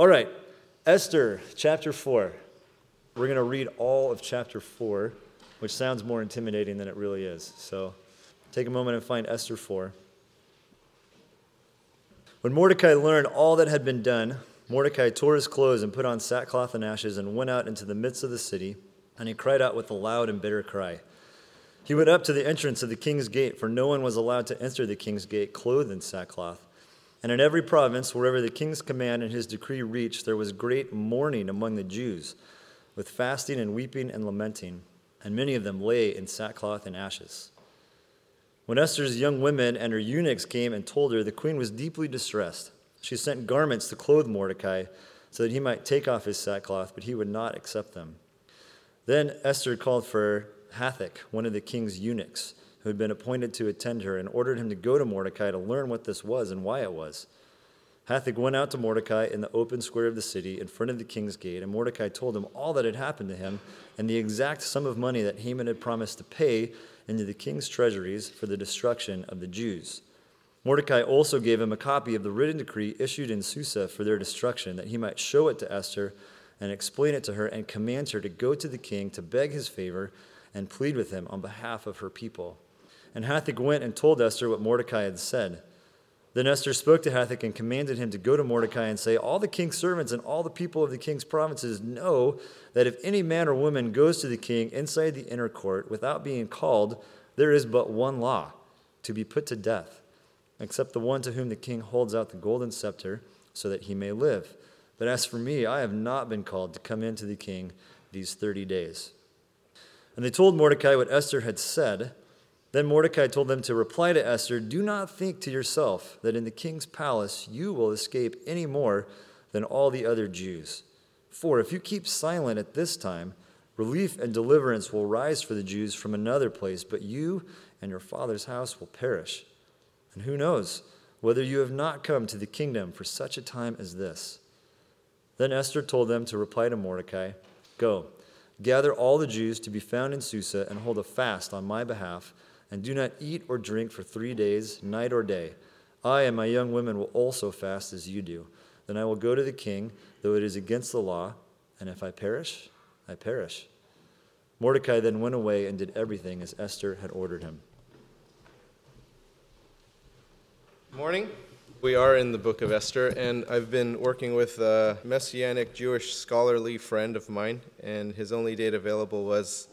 All right, Esther chapter 4. We're going to read all of chapter 4, which sounds more intimidating than it really is. So take a moment and find Esther 4. When Mordecai learned all that had been done, Mordecai tore his clothes and put on sackcloth and ashes and went out into the midst of the city, and he cried out with a loud and bitter cry. He went up to the entrance of the king's gate, for no one was allowed to enter the king's gate clothed in sackcloth. And in every province, wherever the king's command and his decree reached, there was great mourning among the Jews, with fasting and weeping and lamenting, and many of them lay in sackcloth and ashes. When Esther's young women and her eunuchs came and told her, the queen was deeply distressed. She sent garments to clothe Mordecai so that he might take off his sackcloth, but he would not accept them. Then Esther called for Hathach, one of the king's eunuchs, who had been appointed to attend her, and ordered him to go to Mordecai to learn what this was and why it was. Hathach went out to Mordecai in the open square of the city in front of the king's gate, and Mordecai told him all that had happened to him and the exact sum of money that Haman had promised to pay into the king's treasuries for the destruction of the Jews. Mordecai also gave him a copy of the written decree issued in Susa for their destruction, that he might show it to Esther and explain it to her and command her to go to the king to beg his favor and plead with him on behalf of her people. And Hathach went and told Esther what Mordecai had said. Then Esther spoke to Hathach and commanded him to go to Mordecai and say, All the king's servants and all the people of the king's provinces know that if any man or woman goes to the king inside the inner court without being called, there is but one law to be put to death, except the one to whom the king holds out the golden scepter so that he may live. But as for me, I have not been called to come in to the king these 30 days. And they told Mordecai what Esther had said. Then Mordecai told them to reply to Esther Do not think to yourself that in the king's palace you will escape any more than all the other Jews. For if you keep silent at this time, relief and deliverance will rise for the Jews from another place, but you and your father's house will perish. And who knows whether you have not come to the kingdom for such a time as this? Then Esther told them to reply to Mordecai Go, gather all the Jews to be found in Susa and hold a fast on my behalf and do not eat or drink for three days, night or day. I and my young women will also fast as you do. Then I will go to the king, though it is against the law, and if I perish, I perish. Mordecai then went away and did everything as Esther had ordered him. Morning. We are in the book of Esther, and I've been working with a messianic Jewish scholarly friend of mine, and his only date available was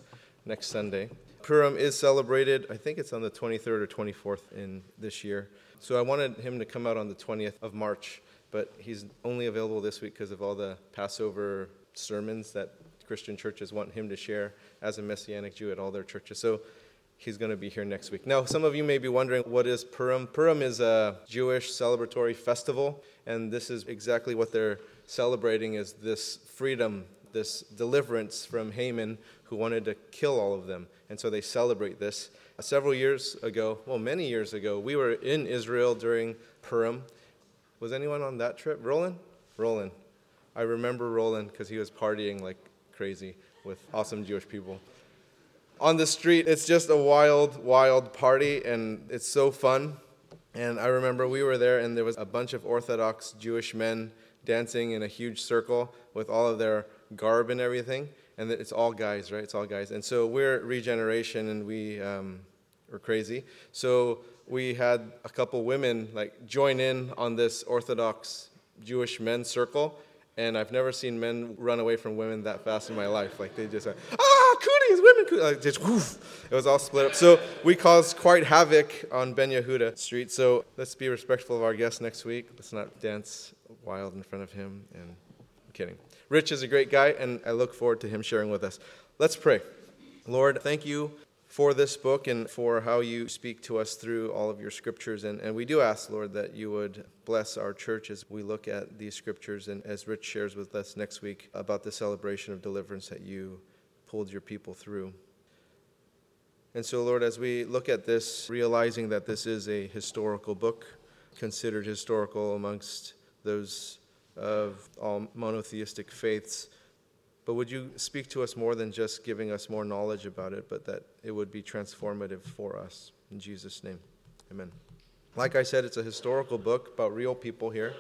next Sunday. Purim is celebrated, I think it's on the 23rd or 24th in this year. So I wanted him to come out on the 20th of March, but he's only available this week because of all the Passover sermons that Christian churches want him to share as a Messianic Jew at all their churches. So he's going to be here next week. Now, some of you may be wondering what is Purim? Purim is a Jewish celebratory festival, and this is exactly what they're celebrating is this freedom, this deliverance from Haman who wanted to kill all of them and so they celebrate this. Several years ago, well, many years ago, we were in Israel during Purim. Was anyone on that trip? Roland? Roland. I remember Roland because he was partying like crazy with awesome Jewish people. On the street, it's just a wild, wild party, and it's so fun. And I remember we were there, and there was a bunch of Orthodox Jewish men dancing in a huge circle with all of their garb and everything and it's all guys, right? It's all guys. And so we're regeneration, and we um, are crazy. So we had a couple women like join in on this Orthodox Jewish men's circle, and I've never seen men run away from women that fast in my life. Like they just like, ah, cooties, women, cooties. Like just woof. It was all split up. So we caused quite havoc on Ben Yehuda Street. So let's be respectful of our guest next week. Let's not dance wild in front of him. And I'm kidding. Rich is a great guy, and I look forward to him sharing with us. Let's pray. Lord, thank you for this book and for how you speak to us through all of your scriptures. And, and we do ask, Lord, that you would bless our church as we look at these scriptures and as Rich shares with us next week about the celebration of deliverance that you pulled your people through. And so, Lord, as we look at this, realizing that this is a historical book, considered historical amongst those of all monotheistic faiths. But would you speak to us more than just giving us more knowledge about it, but that it would be transformative for us? In Jesus' name, amen. Like I said, it's a historical book about real people here.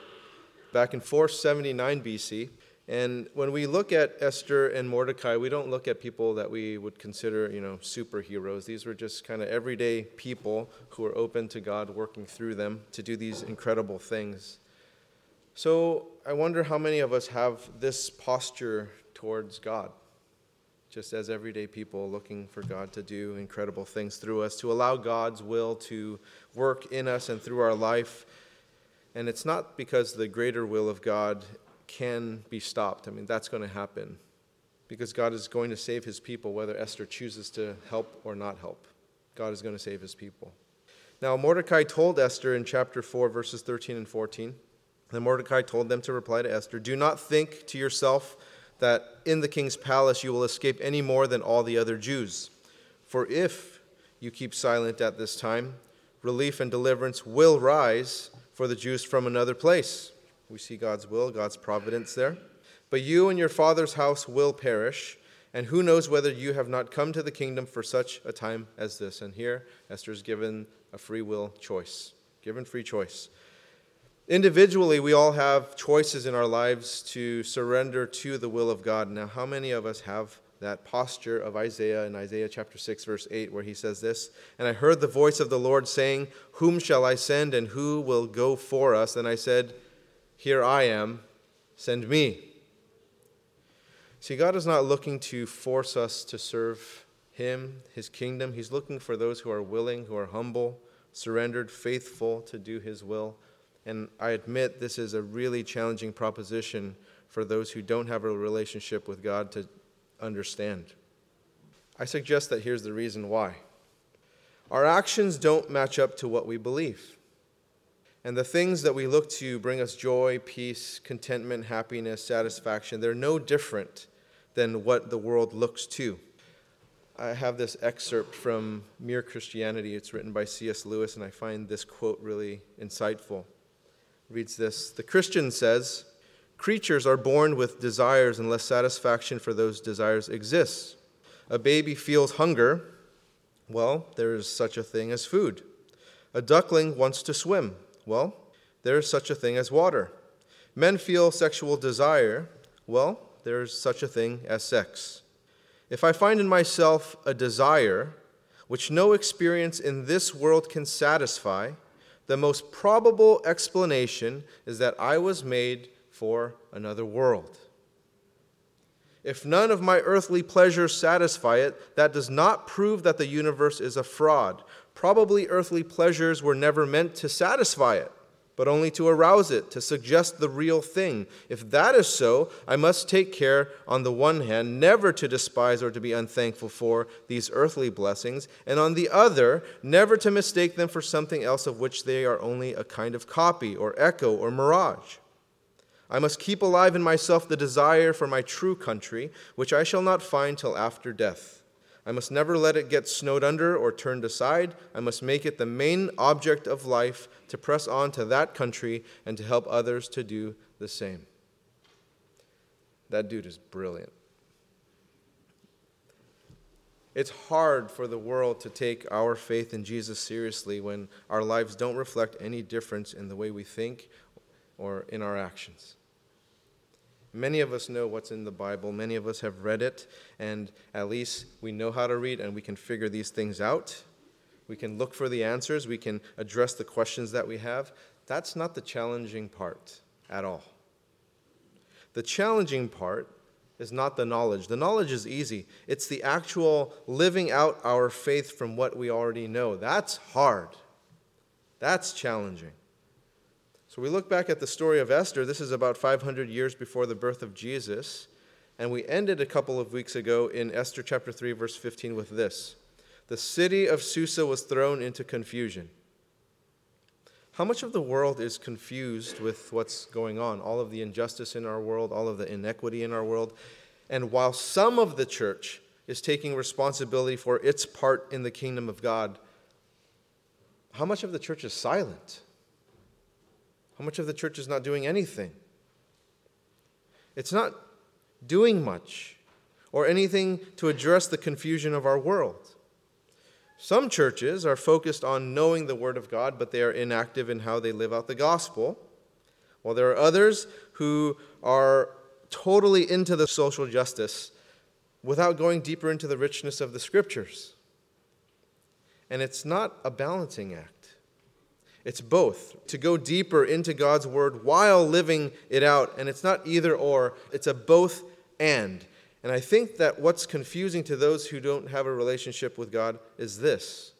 back in 479 BC. And when we look at Esther and Mordecai, we don't look at people that we would consider, you know, superheroes. These were just kind of everyday people who were open to God working through them to do these incredible things. So I wonder how many of us have this posture towards God, just as everyday people looking for God to do incredible things through us, to allow God's will to work in us and through our life. And it's not because the greater will of God can be stopped. I mean, that's going to happen because God is going to save his people, whether Esther chooses to help or not help. God is going to save his people. Now, Mordecai told Esther in chapter 4, verses 13 and 14, then Mordecai told them to reply to Esther Do not think to yourself that in the king's palace you will escape any more than all the other Jews. For if you keep silent at this time, relief and deliverance will rise for the Jews from another place we see God's will, God's providence there. But you and your father's house will perish, and who knows whether you have not come to the kingdom for such a time as this. And here, Esther is given a free will choice, given free choice. Individually, we all have choices in our lives to surrender to the will of God. Now, how many of us have that posture of Isaiah in Isaiah chapter 6, verse 8, where he says this And I heard the voice of the Lord saying, Whom shall I send, and who will go for us? And I said, here I am, send me. See, God is not looking to force us to serve Him, His kingdom. He's looking for those who are willing, who are humble, surrendered, faithful to do His will. And I admit this is a really challenging proposition for those who don't have a relationship with God to understand. I suggest that here's the reason why. Our actions don't match up to what we believe. And the things that we look to bring us joy, peace, contentment, happiness, satisfaction, they're no different than what the world looks to. I have this excerpt from Mere Christianity. It's written by C.S. Lewis, and I find this quote really insightful. Reads this The Christian says, Creatures are born with desires unless satisfaction for those desires exists. A baby feels hunger. Well, there is such a thing as food. A duckling wants to swim. Well, there is such a thing as water. Men feel sexual desire. Well, there is such a thing as sex. If I find in myself a desire which no experience in this world can satisfy, the most probable explanation is that I was made for another world. If none of my earthly pleasures satisfy it, that does not prove that the universe is a fraud, Probably earthly pleasures were never meant to satisfy it, but only to arouse it, to suggest the real thing. If that is so, I must take care, on the one hand, never to despise or to be unthankful for these earthly blessings, and on the other, never to mistake them for something else of which they are only a kind of copy, or echo, or mirage. I must keep alive in myself the desire for my true country, which I shall not find till after death. I must never let it get snowed under or turned aside. I must make it the main object of life to press on to that country and to help others to do the same. That dude is brilliant. It's hard for the world to take our faith in Jesus seriously when our lives don't reflect any difference in the way we think or in our actions. Many of us know what's in the Bible. Many of us have read it, and at least we know how to read and we can figure these things out. We can look for the answers. We can address the questions that we have. That's not the challenging part at all. The challenging part is not the knowledge. The knowledge is easy, it's the actual living out our faith from what we already know. That's hard. That's challenging. So we look back at the story of Esther. This is about 500 years before the birth of Jesus. And we ended a couple of weeks ago in Esther chapter 3, verse 15, with this The city of Susa was thrown into confusion. How much of the world is confused with what's going on? All of the injustice in our world, all of the inequity in our world. And while some of the church is taking responsibility for its part in the kingdom of God, how much of the church is silent? How much of the church is not doing anything? It's not doing much or anything to address the confusion of our world. Some churches are focused on knowing the Word of God, but they are inactive in how they live out the gospel, while there are others who are totally into the social justice without going deeper into the richness of the scriptures. And it's not a balancing act. It's both to go deeper into God's word while living it out. And it's not either or, it's a both and. And I think that what's confusing to those who don't have a relationship with God is this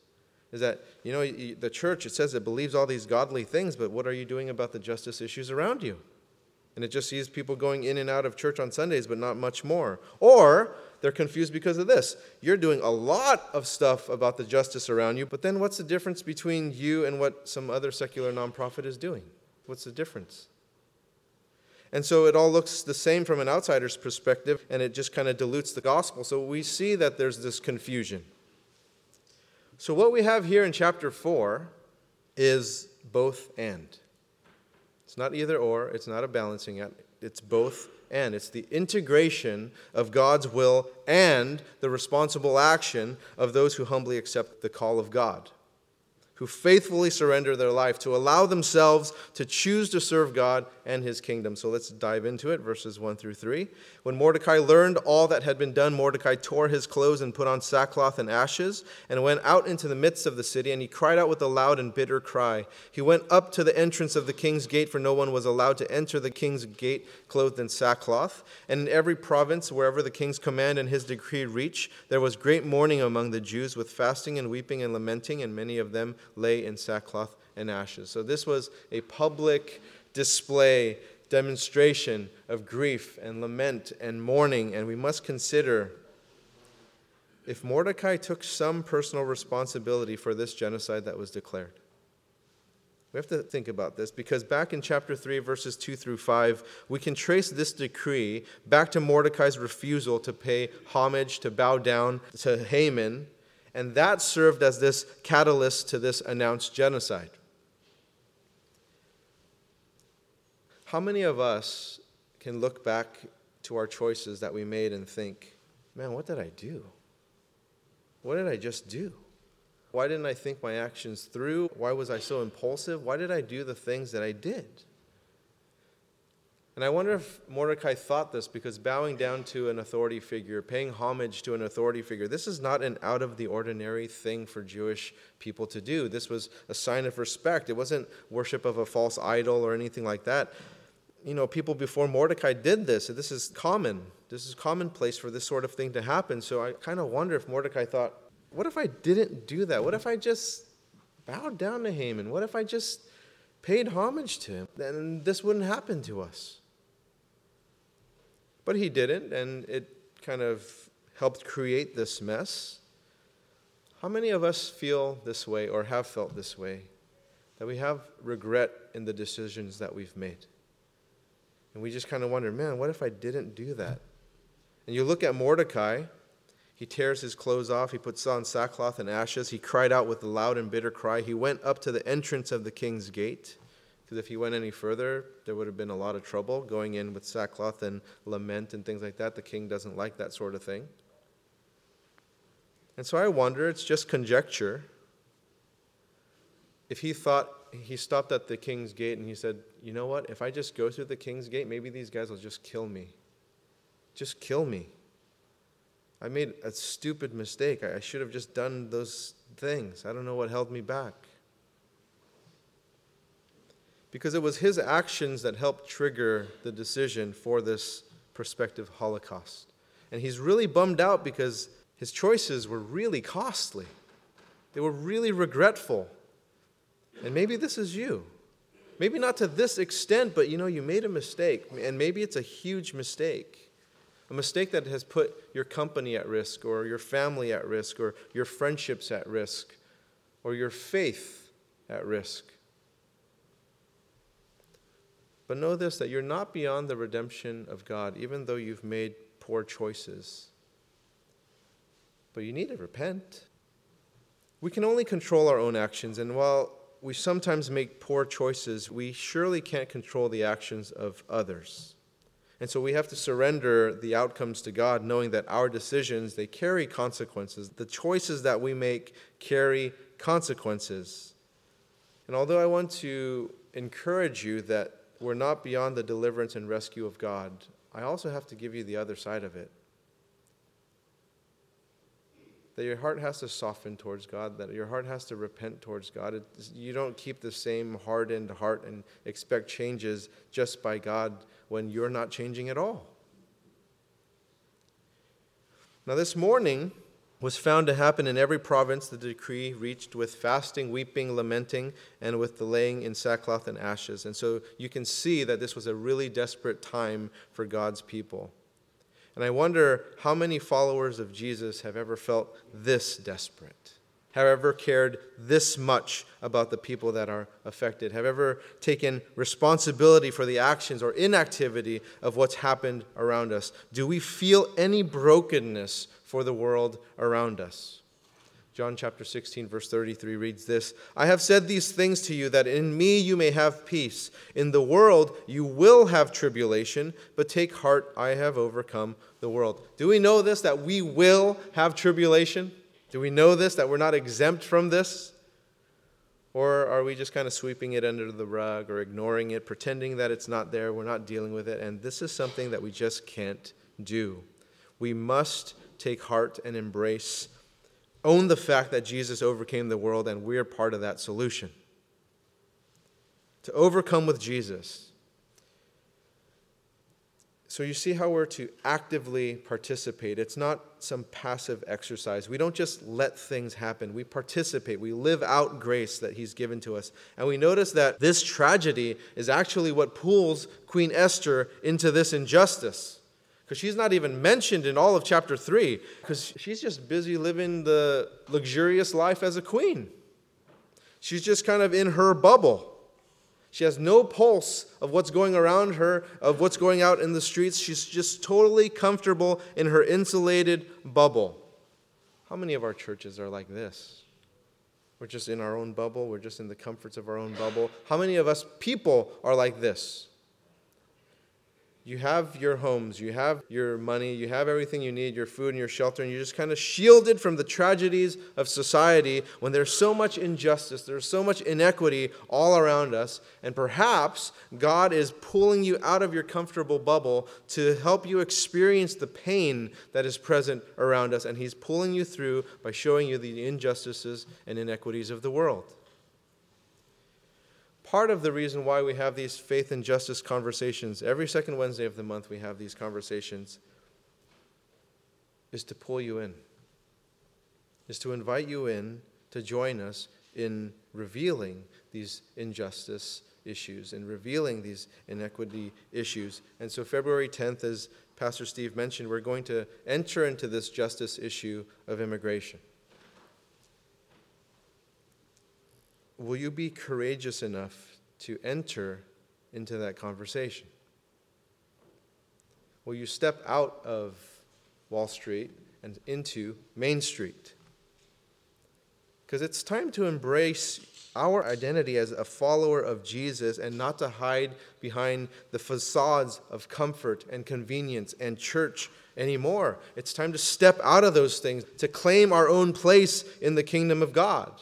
is that, you know, the church, it says it believes all these godly things, but what are you doing about the justice issues around you? And it just sees people going in and out of church on Sundays, but not much more. Or they're confused because of this. You're doing a lot of stuff about the justice around you, but then what's the difference between you and what some other secular nonprofit is doing? What's the difference? And so it all looks the same from an outsider's perspective, and it just kind of dilutes the gospel. So we see that there's this confusion. So, what we have here in chapter 4 is both and. It's not either or, it's not a balancing act, it's both and. It's the integration of God's will and the responsible action of those who humbly accept the call of God who faithfully surrender their life to allow themselves to choose to serve God and his kingdom. So let's dive into it, verses 1 through 3. When Mordecai learned all that had been done, Mordecai tore his clothes and put on sackcloth and ashes and went out into the midst of the city, and he cried out with a loud and bitter cry. He went up to the entrance of the king's gate, for no one was allowed to enter the king's gate clothed in sackcloth. And in every province, wherever the king's command and his decree reached, there was great mourning among the Jews with fasting and weeping and lamenting, and many of them lay in sackcloth and ashes. So this was a public display, demonstration of grief and lament and mourning, and we must consider if Mordecai took some personal responsibility for this genocide that was declared. We have to think about this because back in chapter 3, verses 2 through 5, we can trace this decree back to Mordecai's refusal to pay homage, to bow down to Haman, and that served as this catalyst to this announced genocide. How many of us can look back to our choices that we made and think, man, what did I do? What did I just do? Why didn't I think my actions through? Why was I so impulsive? Why did I do the things that I did? And I wonder if Mordecai thought this because bowing down to an authority figure, paying homage to an authority figure, this is not an out of the ordinary thing for Jewish people to do. This was a sign of respect. It wasn't worship of a false idol or anything like that. You know, people before Mordecai did this. This is common. This is commonplace for this sort of thing to happen. So I kind of wonder if Mordecai thought, what if I didn't do that? What if I just bowed down to Haman? What if I just paid homage to him? Then this wouldn't happen to us. But he didn't, and it kind of helped create this mess. How many of us feel this way or have felt this way? That we have regret in the decisions that we've made. And we just kind of wonder, man, what if I didn't do that? And you look at Mordecai, he tears his clothes off, he puts on sackcloth and ashes, he cried out with a loud and bitter cry. He went up to the entrance of the king's gate. Because if he went any further, there would have been a lot of trouble going in with sackcloth and lament and things like that. The king doesn't like that sort of thing. And so I wonder, it's just conjecture. If he thought he stopped at the king's gate and he said, You know what? If I just go through the king's gate, maybe these guys will just kill me. Just kill me. I made a stupid mistake. I should have just done those things. I don't know what held me back because it was his actions that helped trigger the decision for this prospective Holocaust. And he's really bummed out because his choices were really costly, they were really regretful. And maybe this is you. Maybe not to this extent, but you know, you made a mistake, and maybe it's a huge mistake. A mistake that has put your company at risk, or your family at risk, or your friendships at risk, or your faith at risk. But know this that you're not beyond the redemption of God, even though you've made poor choices. But you need to repent. We can only control our own actions, and while we sometimes make poor choices, we surely can't control the actions of others. And so we have to surrender the outcomes to God, knowing that our decisions, they carry consequences. The choices that we make carry consequences. And although I want to encourage you that we're not beyond the deliverance and rescue of God, I also have to give you the other side of it. That your heart has to soften towards God, that your heart has to repent towards God. You don't keep the same hardened heart and expect changes just by God when you're not changing at all. Now, this morning, was found to happen in every province the decree reached with fasting, weeping, lamenting, and with the laying in sackcloth and ashes. And so you can see that this was a really desperate time for God's people. And I wonder how many followers of Jesus have ever felt this desperate, have ever cared this much about the people that are affected, have ever taken responsibility for the actions or inactivity of what's happened around us. Do we feel any brokenness for the world around us. John chapter 16, verse 33 reads this I have said these things to you that in me you may have peace. In the world you will have tribulation, but take heart, I have overcome the world. Do we know this, that we will have tribulation? Do we know this, that we're not exempt from this? Or are we just kind of sweeping it under the rug or ignoring it, pretending that it's not there, we're not dealing with it? And this is something that we just can't do. We must take heart and embrace, own the fact that Jesus overcame the world and we're part of that solution. To overcome with Jesus. So you see how we're to actively participate. It's not some passive exercise. We don't just let things happen. We participate. We live out grace that he's given to us. And we notice that this tragedy is actually what pulls Queen Esther into this injustice because she's not even mentioned in all of chapter 3 because she's just busy living the luxurious life as a queen. She's just kind of in her bubble. She has no pulse of what's going around her, of what's going out in the streets. She's just totally comfortable in her insulated bubble. How many of our churches are like this? We're just in our own bubble, we're just in the comforts of our own bubble. How many of us people are like this? You have your homes, you have your money, you have everything you need, your food and your shelter, and you're just kind of shielded from the tragedies of society when there's so much injustice, there's so much inequity all around us. And perhaps God is pulling you out of your comfortable bubble to help you experience the pain that is present around us. And He's pulling you through by showing you the injustices and inequities of the world part of the reason why we have these faith and justice conversations every second Wednesday of the month, we have these conversations is to pull you in, is to invite you in to join us in revealing these injustice issues and revealing these inequity issues. And so, February 10th, as Pastor Steve mentioned, we're going to enter into this justice issue of immigration. Will you be courageous enough to enter into that conversation? Will you step out of Wall Street and into Main Street? Because it's time to embrace our identity as a follower of Jesus and not to hide behind the facades of comfort and convenience and church anymore. It's time to step out of those things, to claim our own place in the kingdom of God.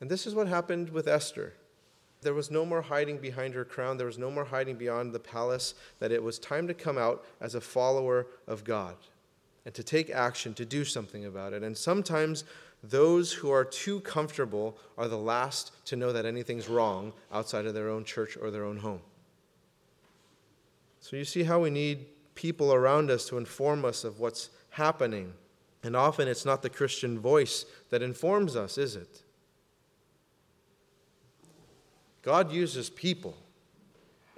And this is what happened with Esther. There was no more hiding behind her crown. There was no more hiding beyond the palace. That it was time to come out as a follower of God and to take action, to do something about it. And sometimes those who are too comfortable are the last to know that anything's wrong outside of their own church or their own home. So you see how we need people around us to inform us of what's happening. And often it's not the Christian voice that informs us, is it? God uses people,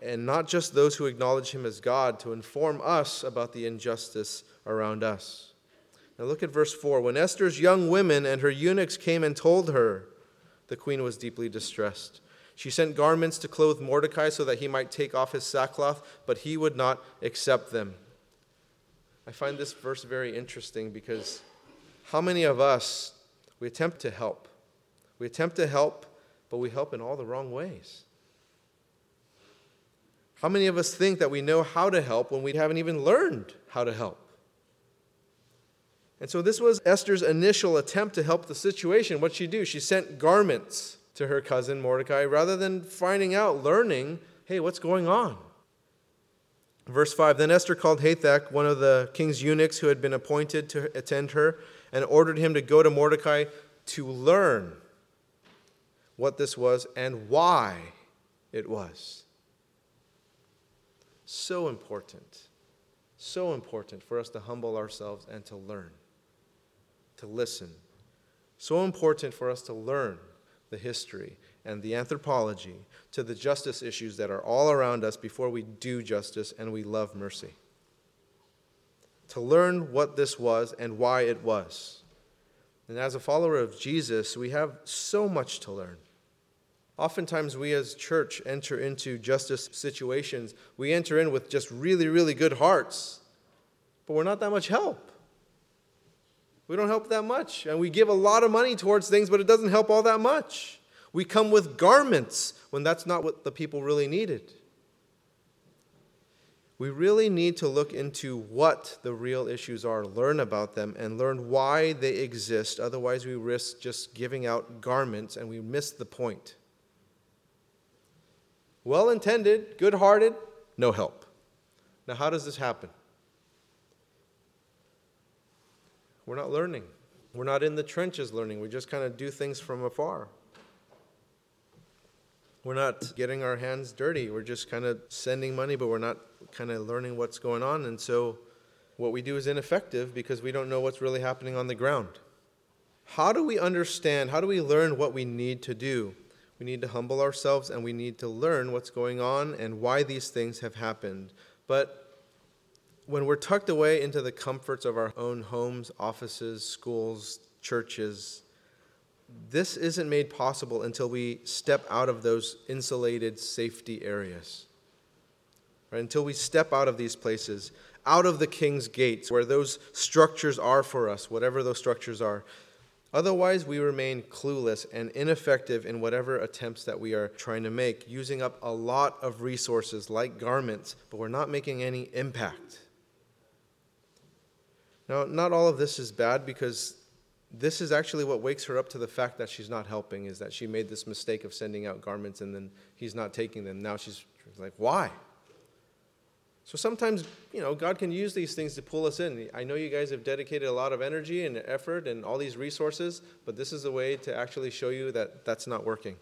and not just those who acknowledge Him as God, to inform us about the injustice around us. Now look at verse 4. When Esther's young women and her eunuchs came and told her, the queen was deeply distressed. She sent garments to clothe Mordecai so that he might take off his sackcloth, but he would not accept them. I find this verse very interesting because how many of us, we attempt to help? We attempt to help but we help in all the wrong ways. How many of us think that we know how to help when we haven't even learned how to help? And so this was Esther's initial attempt to help the situation. What'd she do? She sent garments to her cousin Mordecai rather than finding out, learning hey, what's going on? Verse 5 Then Esther called Hathach, one of the king's eunuchs who had been appointed to attend her, and ordered him to go to Mordecai to learn what this was and why it was. So important, so important for us to humble ourselves and to learn, to listen. So important for us to learn the history and the anthropology to the justice issues that are all around us before we do justice and we love mercy. To learn what this was and why it was. And as a follower of Jesus, we have so much to learn. Oftentimes, we as church enter into justice situations. We enter in with just really, really good hearts, but we're not that much help. We don't help that much. And we give a lot of money towards things, but it doesn't help all that much. We come with garments when that's not what the people really needed. We really need to look into what the real issues are, learn about them, and learn why they exist. Otherwise, we risk just giving out garments and we miss the point. Well intended, good hearted, no help. Now, how does this happen? We're not learning. We're not in the trenches learning. We just kind of do things from afar. We're not getting our hands dirty. We're just kind of sending money, but we're not kind of learning what's going on. And so what we do is ineffective because we don't know what's really happening on the ground. How do we understand? How do we learn what we need to do? We need to humble ourselves and we need to learn what's going on and why these things have happened. But when we're tucked away into the comforts of our own homes, offices, schools, churches, this isn't made possible until we step out of those insulated safety areas. Right? Until we step out of these places, out of the king's gates, where those structures are for us, whatever those structures are. Otherwise, we remain clueless and ineffective in whatever attempts that we are trying to make, using up a lot of resources like garments, but we're not making any impact. Now, not all of this is bad because this is actually what wakes her up to the fact that she's not helping is that she made this mistake of sending out garments and then he's not taking them now she's like why so sometimes you know god can use these things to pull us in. I know you guys have dedicated a lot of energy and effort and all these resources but this is a way to actually show you that that's not working.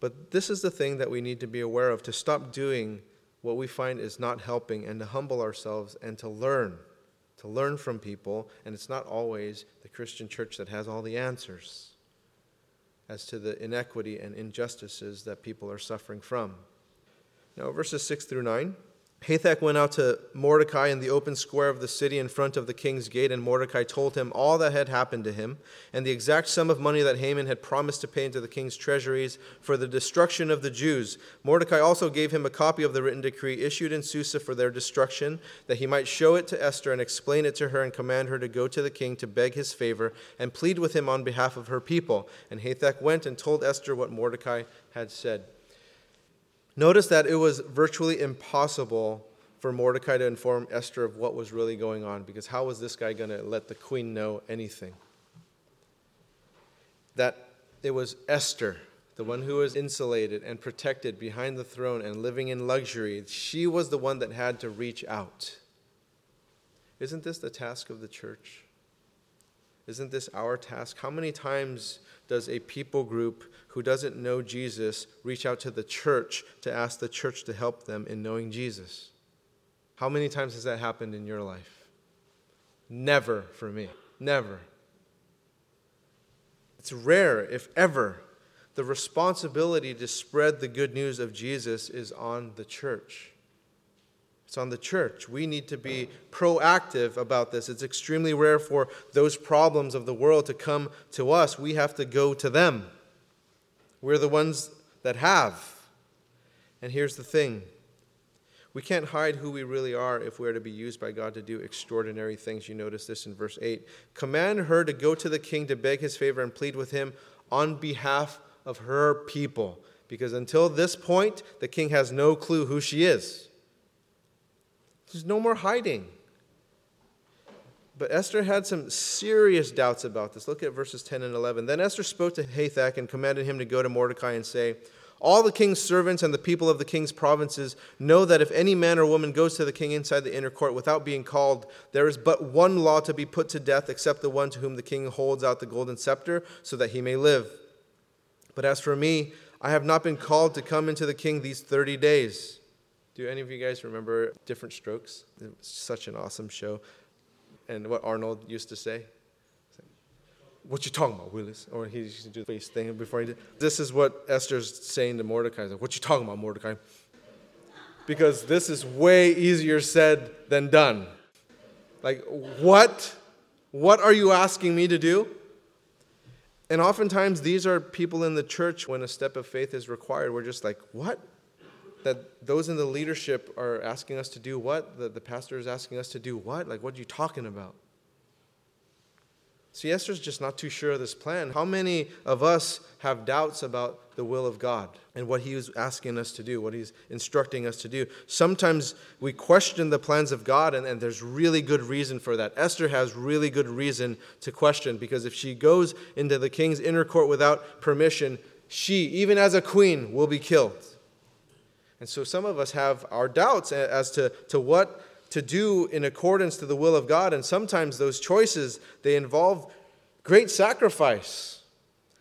But this is the thing that we need to be aware of to stop doing what we find is not helping and to humble ourselves and to learn to learn from people, and it's not always the Christian church that has all the answers as to the inequity and injustices that people are suffering from. Now, verses 6 through 9. Hathach went out to Mordecai in the open square of the city in front of the king's gate, and Mordecai told him all that had happened to him, and the exact sum of money that Haman had promised to pay into the king's treasuries for the destruction of the Jews. Mordecai also gave him a copy of the written decree issued in Susa for their destruction, that he might show it to Esther and explain it to her and command her to go to the king to beg his favor and plead with him on behalf of her people. And Hathach went and told Esther what Mordecai had said. Notice that it was virtually impossible for Mordecai to inform Esther of what was really going on, because how was this guy going to let the queen know anything? That it was Esther, the one who was insulated and protected behind the throne and living in luxury, she was the one that had to reach out. Isn't this the task of the church? Isn't this our task? How many times does a people group who doesn't know Jesus reach out to the church to ask the church to help them in knowing Jesus? How many times has that happened in your life? Never for me. Never. It's rare, if ever. The responsibility to spread the good news of Jesus is on the church. It's on the church. We need to be proactive about this. It's extremely rare for those problems of the world to come to us. We have to go to them. We're the ones that have. And here's the thing we can't hide who we really are if we're to be used by God to do extraordinary things. You notice this in verse 8. Command her to go to the king to beg his favor and plead with him on behalf of her people. Because until this point, the king has no clue who she is. There's no more hiding. But Esther had some serious doubts about this. Look at verses 10 and 11. Then Esther spoke to Hathach and commanded him to go to Mordecai and say, All the king's servants and the people of the king's provinces know that if any man or woman goes to the king inside the inner court without being called, there is but one law to be put to death except the one to whom the king holds out the golden scepter so that he may live. But as for me, I have not been called to come into the king these 30 days. Do any of you guys remember Diff'rent Strokes? It was such an awesome show. And what Arnold used to say? What you talking about, Willis? Or he used to do the face thing before he did. This is what Esther's saying to Mordecai. Like, what you talking about, Mordecai? Because this is way easier said than done. Like, what? What are you asking me to do? And oftentimes, these are people in the church when a step of faith is required. We're just like, what? That those in the leadership are asking us to do what? That the pastor is asking us to do what? Like, what are you talking about? See, Esther's just not too sure of this plan. How many of us have doubts about the will of God and what He is asking us to do, what He's instructing us to do? Sometimes we question the plans of God, and, and there's really good reason for that. Esther has really good reason to question because if she goes into the king's inner court without permission, she, even as a queen, will be killed. And so some of us have our doubts as to, to what to do in accordance to the will of God. And sometimes those choices, they involve great sacrifice.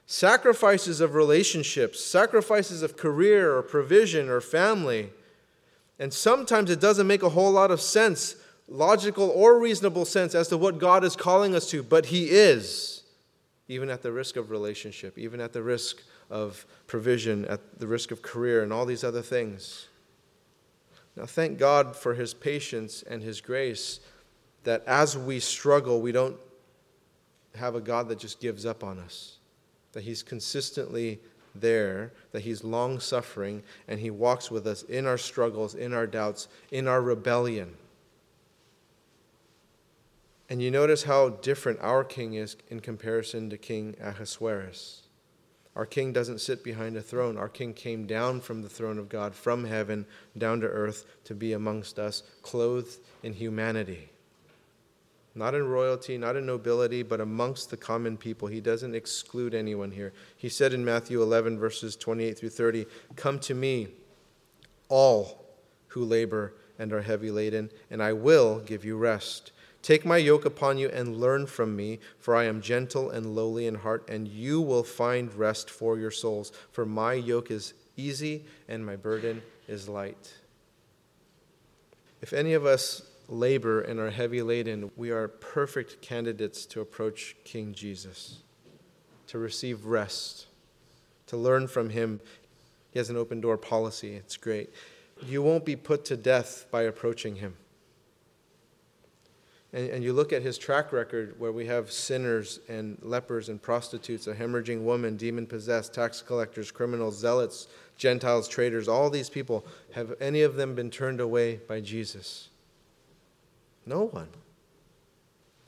Sacrifices of relationships, sacrifices of career or provision or family. And sometimes it doesn't make a whole lot of sense, logical or reasonable sense, as to what God is calling us to, but He is, even at the risk of relationship, even at the risk of provision, at the risk of career, and all these other things. Now, thank God for his patience and his grace that as we struggle, we don't have a God that just gives up on us, that he's consistently there, that he's long suffering, and he walks with us in our struggles, in our doubts, in our rebellion. And you notice how different our king is in comparison to King Ahasuerus. Our king doesn't sit behind a throne. Our king came down from the throne of God, from heaven, down to earth to be amongst us, clothed in humanity. Not in royalty, not in nobility, but amongst the common people. He doesn't exclude anyone here. He said in Matthew 11, verses 28 through 30, Come to me, all who labor and are heavy laden, and I will give you rest. Take my yoke upon you and learn from me, for I am gentle and lowly in heart, and you will find rest for your souls. For my yoke is easy and my burden is light. If any of us labor and are heavy laden, we are perfect candidates to approach King Jesus, to receive rest, to learn from him. He has an open door policy, it's great. You won't be put to death by approaching him. And, and you look at his track record where we have sinners and lepers and prostitutes, a hemorrhaging woman, demon possessed, tax collectors, criminals, zealots, Gentiles, traitors, all these people. Have any of them been turned away by Jesus? No one.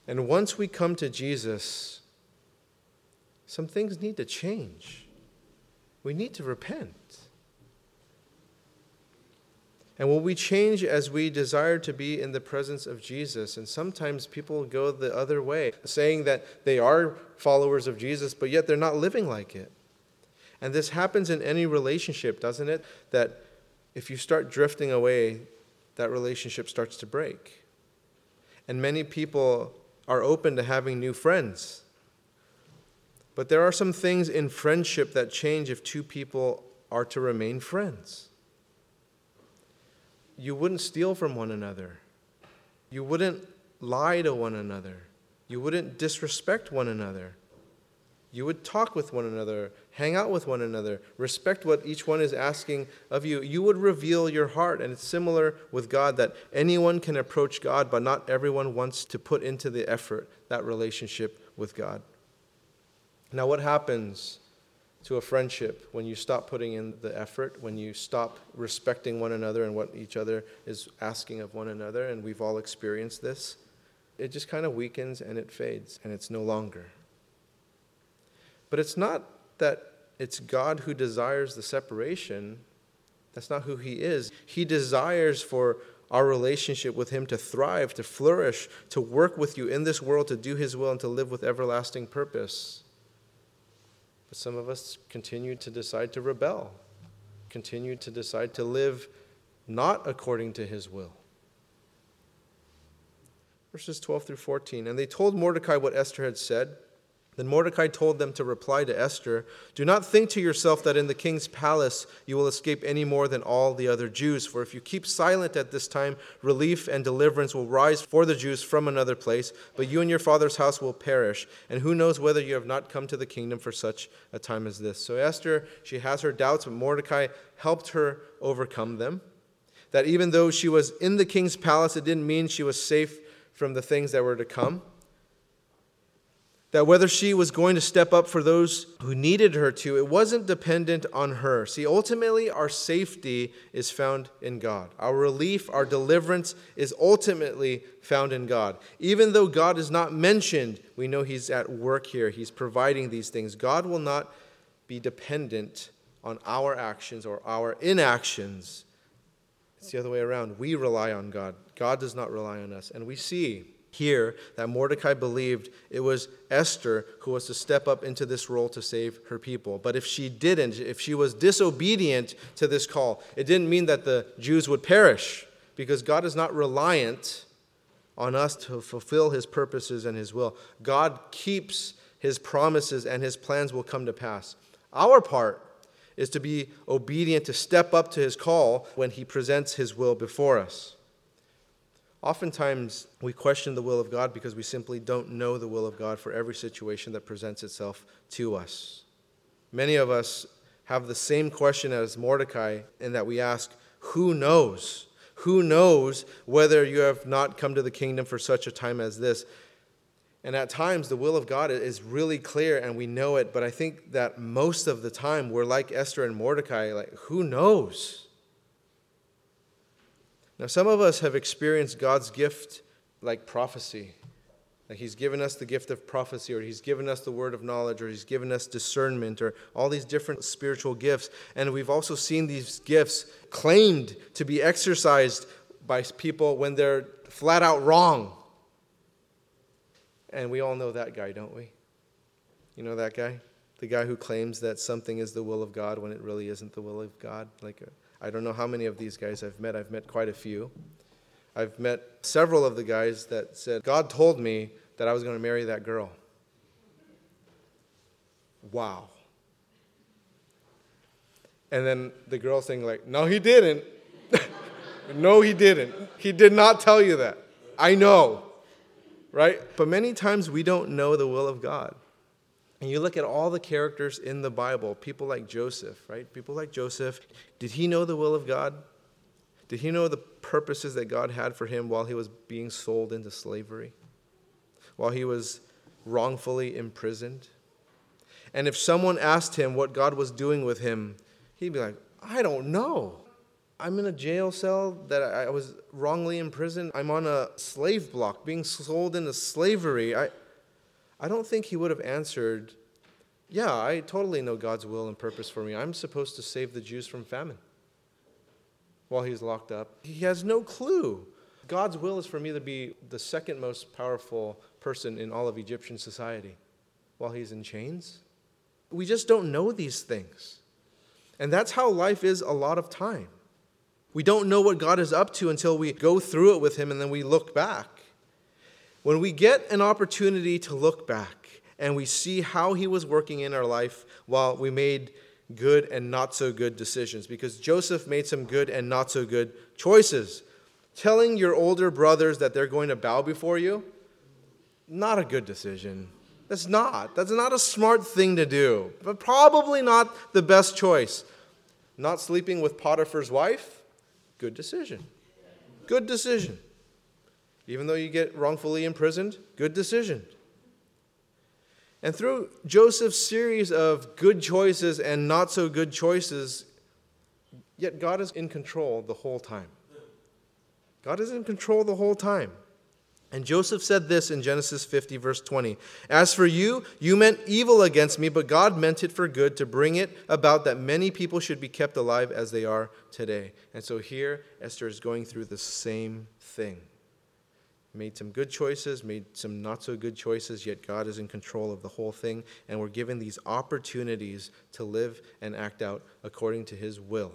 And once we come to Jesus, some things need to change. We need to repent. And will we change as we desire to be in the presence of Jesus? And sometimes people go the other way, saying that they are followers of Jesus, but yet they're not living like it. And this happens in any relationship, doesn't it? That if you start drifting away, that relationship starts to break. And many people are open to having new friends. But there are some things in friendship that change if two people are to remain friends you wouldn't steal from one another. You wouldn't lie to one another. You wouldn't disrespect one another. You would talk with one another, hang out with one another, respect what each one is asking of you. You would reveal your heart. And it's similar with God that anyone can approach God, but not everyone wants to put into the effort that relationship with God. Now, what happens to a friendship when you stop putting in the effort, when you stop respecting one another and what each other is asking of one another, and we've all experienced this, it just kind of weakens and it fades and it's no longer. But it's not that it's God who desires the separation. That's not who He is. He desires for our relationship with Him to thrive, to flourish, to work with you in this world, to do His will, and to live with everlasting purpose. But some of us continue to decide to rebel. continue to decide to live not according to his will. Verses 12 through 14. And they told Mordecai what Esther had said. Then Mordecai told them to reply to Esther Do not think to yourself that in the king's palace you will escape any more than all the other Jews. For if you keep silent at this time, relief and deliverance will rise for the Jews from another place, but you and your father's house will perish. And who knows whether you have not come to the kingdom for such a time as this? So Esther, she has her doubts, but Mordecai helped her overcome them. That even though she was in the king's palace, it didn't mean she was safe from the things that were to come that whether she was going to step up for those who needed her to, it wasn't dependent on her. See, ultimately, our safety is found in God. Our relief, our deliverance is ultimately found in God. Even though God is not mentioned, we know He's at work here. He's providing these things. God will not be dependent on our actions or our inactions. It's the other way around. We rely on God, God does not rely on us. And we see here that Mordecai believed it was Esther who was to step up into this role to save her people. But if she didn't, if she was disobedient to this call, it didn't mean that the Jews would perish because God is not reliant on us to fulfill his purposes and his will. God keeps his promises and his plans will come to pass. Our part is to be obedient, to step up to his call when he presents his will before us. Oftentimes, we question the will of God because we simply don't know the will of God for every situation that presents itself to us. Many of us have the same question as Mordecai in that we ask, Who knows? Who knows whether you have not come to the kingdom for such a time as this? And at times, the will of God is really clear and we know it, but I think that most of the time we're like Esther and Mordecai, like, who knows? Now, some of us have experienced God's gift like prophecy. Like He's given us the gift of prophecy, or He's given us the word of knowledge, or He's given us discernment, or all these different spiritual gifts. And we've also seen these gifts claimed to be exercised by people when they're flat out wrong. And we all know that guy, don't we? You know that guy? The guy who claims that something is the will of God when it really isn't the will of God? Like a I don't know how many of these guys I've met. I've met quite a few. I've met several of the guys that said, God told me that I was going to marry that girl. Wow. And then the girl saying, like, no, he didn't. no, he didn't. He did not tell you that. I know. Right? But many times we don't know the will of God. And you look at all the characters in the Bible, people like Joseph, right? People like Joseph, did he know the will of God? Did he know the purposes that God had for him while he was being sold into slavery? While he was wrongfully imprisoned? And if someone asked him what God was doing with him, he'd be like, I don't know. I'm in a jail cell that I was wrongly imprisoned. I'm on a slave block being sold into slavery. I, I don't think he would have answered, Yeah, I totally know God's will and purpose for me. I'm supposed to save the Jews from famine while he's locked up. He has no clue. God's will is for me to be the second most powerful person in all of Egyptian society while he's in chains. We just don't know these things. And that's how life is a lot of time. We don't know what God is up to until we go through it with him and then we look back. When we get an opportunity to look back and we see how he was working in our life while we made good and not so good decisions, because Joseph made some good and not so good choices. Telling your older brothers that they're going to bow before you, not a good decision. That's not. That's not a smart thing to do, but probably not the best choice. Not sleeping with Potiphar's wife, good decision. Good decision. Even though you get wrongfully imprisoned, good decision. And through Joseph's series of good choices and not so good choices, yet God is in control the whole time. God is in control the whole time. And Joseph said this in Genesis 50, verse 20 As for you, you meant evil against me, but God meant it for good to bring it about that many people should be kept alive as they are today. And so here, Esther is going through the same thing made some good choices, made some not so good choices, yet God is in control of the whole thing, and we're given these opportunities to live and act out according to His will.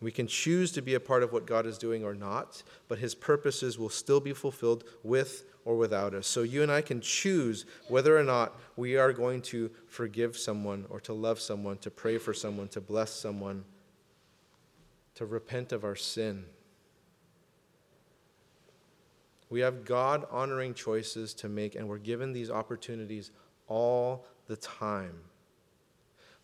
We can choose to be a part of what God is doing or not, but his purposes will still be fulfilled with or without us. So you and I can choose whether or not we are going to forgive someone or to love someone, to pray for someone, to bless someone, to repent of our sin. We have God honoring choices to make, and we're given these opportunities all the time.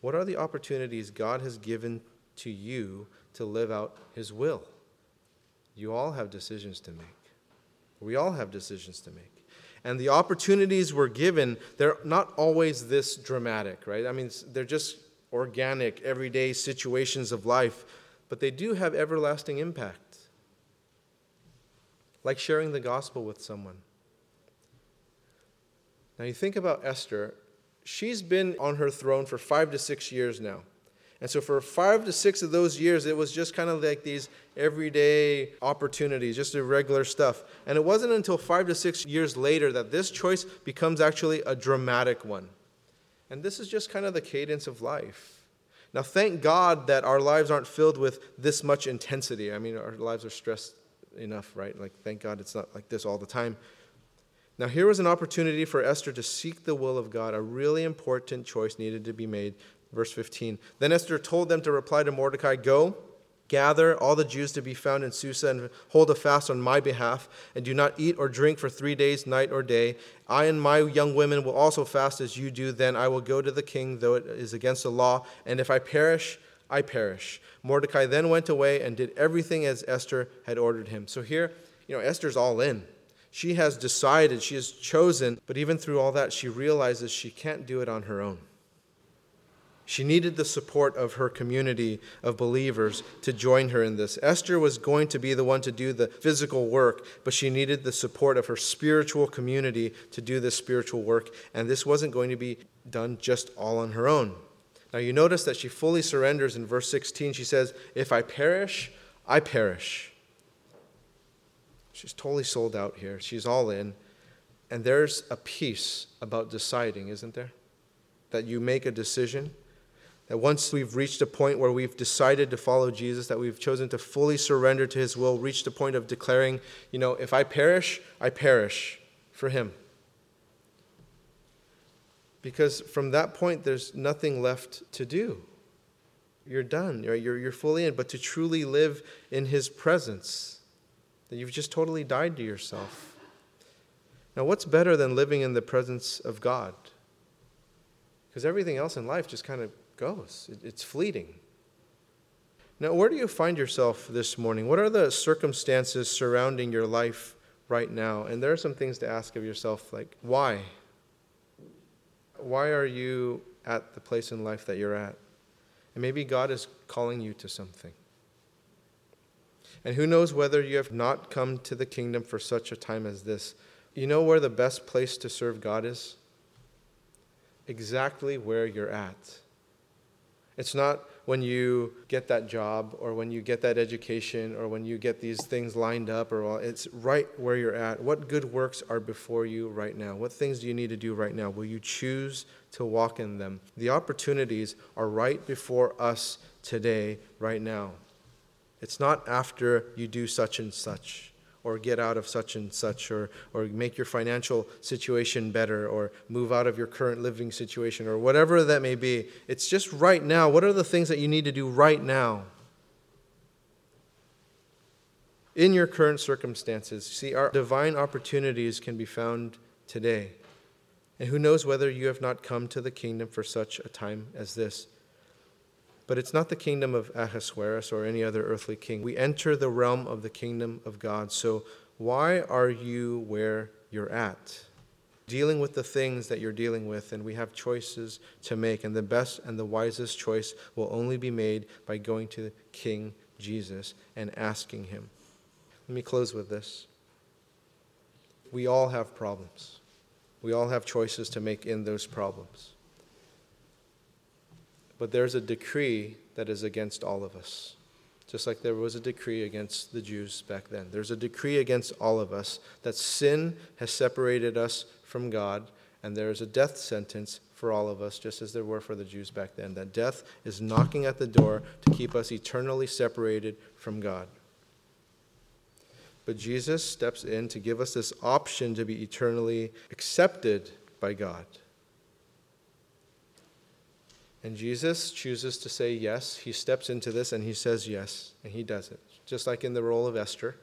What are the opportunities God has given to you to live out His will? You all have decisions to make. We all have decisions to make. And the opportunities we're given, they're not always this dramatic, right? I mean, they're just organic, everyday situations of life, but they do have everlasting impact like sharing the gospel with someone. Now, you think about Esther, she's been on her throne for five to six years now. And so, for five to six of those years, it was just kind of like these everyday opportunities, just the regular stuff. And it wasn't until five to six years later that this choice becomes actually a dramatic one. And this is just kind of the cadence of life. Now, thank God that our lives aren't filled with this much intensity. I mean, our lives are stressed enough, right? Like, thank God it's not like this all the time. Now, here was an opportunity for Esther to seek the will of God. A really important choice needed to be made. Verse 15. Then Esther told them to reply to Mordecai Go, gather all the Jews to be found in Susa, and hold a fast on my behalf, and do not eat or drink for three days, night or day. I and my young women will also fast as you do. Then I will go to the king, though it is against the law. And if I perish, I perish. Mordecai then went away and did everything as Esther had ordered him. So here, you know, Esther's all in. She has decided, she has chosen, but even through all that, she realizes she can't do it on her own. She needed the support of her community of believers to join her in this. Esther was going to be the one to do the physical work, but she needed the support of her spiritual community to do this spiritual work, and this wasn't going to be done just all on her own. Now you notice that she fully surrenders in verse 16. She says, If I perish, I perish. She's totally sold out here. She's all in. And there's a peace about deciding, isn't there? That you make a decision. That once we've reached a point where we've decided to follow Jesus, that we've chosen to fully surrender to his will, reached a point of declaring, you know, if I perish, I perish for him because from that point, there's nothing left to do. You're done, you're, you're fully in. But to truly live in His presence, that you've just totally died to yourself. Now, what's better than living in the presence of God? Because everything else in life just kind of goes, it's fleeting. Now, where do you find yourself this morning? What are the circumstances surrounding your life right now? And there are some things to ask of yourself, like, why? Why are you at the place in life that you're at? And maybe God is calling you to something. And who knows whether you have not come to the kingdom for such a time as this. You know where the best place to serve God is? Exactly where you're at. It's not when you get that job or when you get that education or when you get these things lined up or all, it's right where you're at. What good works are before you right now? What things do you need to do right now? Will you choose to walk in them? The opportunities are right before us today, right now. It's not after you do such and such or get out of such and such, or, or make your financial situation better, or move out of your current living situation, or whatever that may be. It's just right now. What are the things that you need to do right now? In your current circumstances, see, our divine opportunities can be found today. And who knows whether you have not come to the kingdom for such a time as this. But it's not the kingdom of Ahasuerus or any other earthly king. We enter the realm of the kingdom of God. So, why are you where you're at? Dealing with the things that you're dealing with, and we have choices to make. And the best and the wisest choice will only be made by going to King Jesus and asking Him. Let me close with this. We all have problems, we all have choices to make in those problems. But there's a decree that is against all of us. Just like there was a decree against the Jews back then. There's a decree against all of us that sin has separated us from God, and there is a death sentence for all of us, just as there were for the Jews back then, that death is knocking at the door to keep us eternally separated from God. But Jesus steps in to give us this option to be eternally accepted by God. And Jesus chooses to say yes. He steps into this and he says yes, and he does it. Just like in the role of Esther.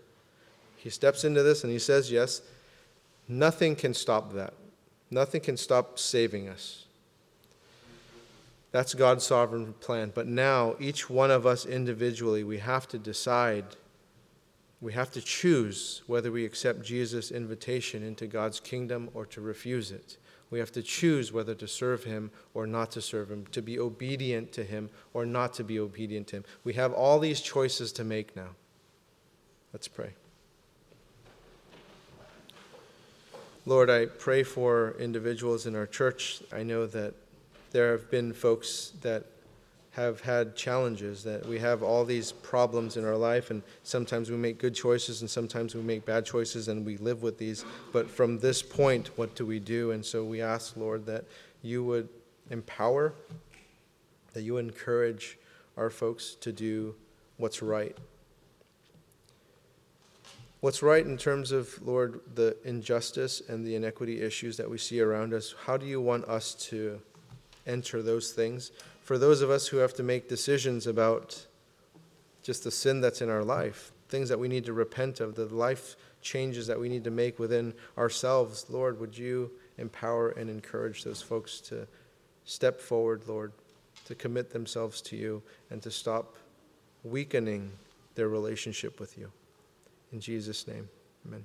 He steps into this and he says yes. Nothing can stop that. Nothing can stop saving us. That's God's sovereign plan. But now, each one of us individually, we have to decide, we have to choose whether we accept Jesus' invitation into God's kingdom or to refuse it. We have to choose whether to serve him or not to serve him, to be obedient to him or not to be obedient to him. We have all these choices to make now. Let's pray. Lord, I pray for individuals in our church. I know that there have been folks that have had challenges, that we have all these problems in our life, and sometimes we make good choices and sometimes we make bad choices, and we live with these. But from this point, what do we do? And so we ask, Lord, that you would empower, that you encourage our folks to do what's right. What's right in terms of, Lord, the injustice and the inequity issues that we see around us? How do you want us to enter those things? For those of us who have to make decisions about just the sin that's in our life, things that we need to repent of, the life changes that we need to make within ourselves, Lord, would you empower and encourage those folks to step forward, Lord, to commit themselves to you and to stop weakening their relationship with you. In Jesus' name, amen.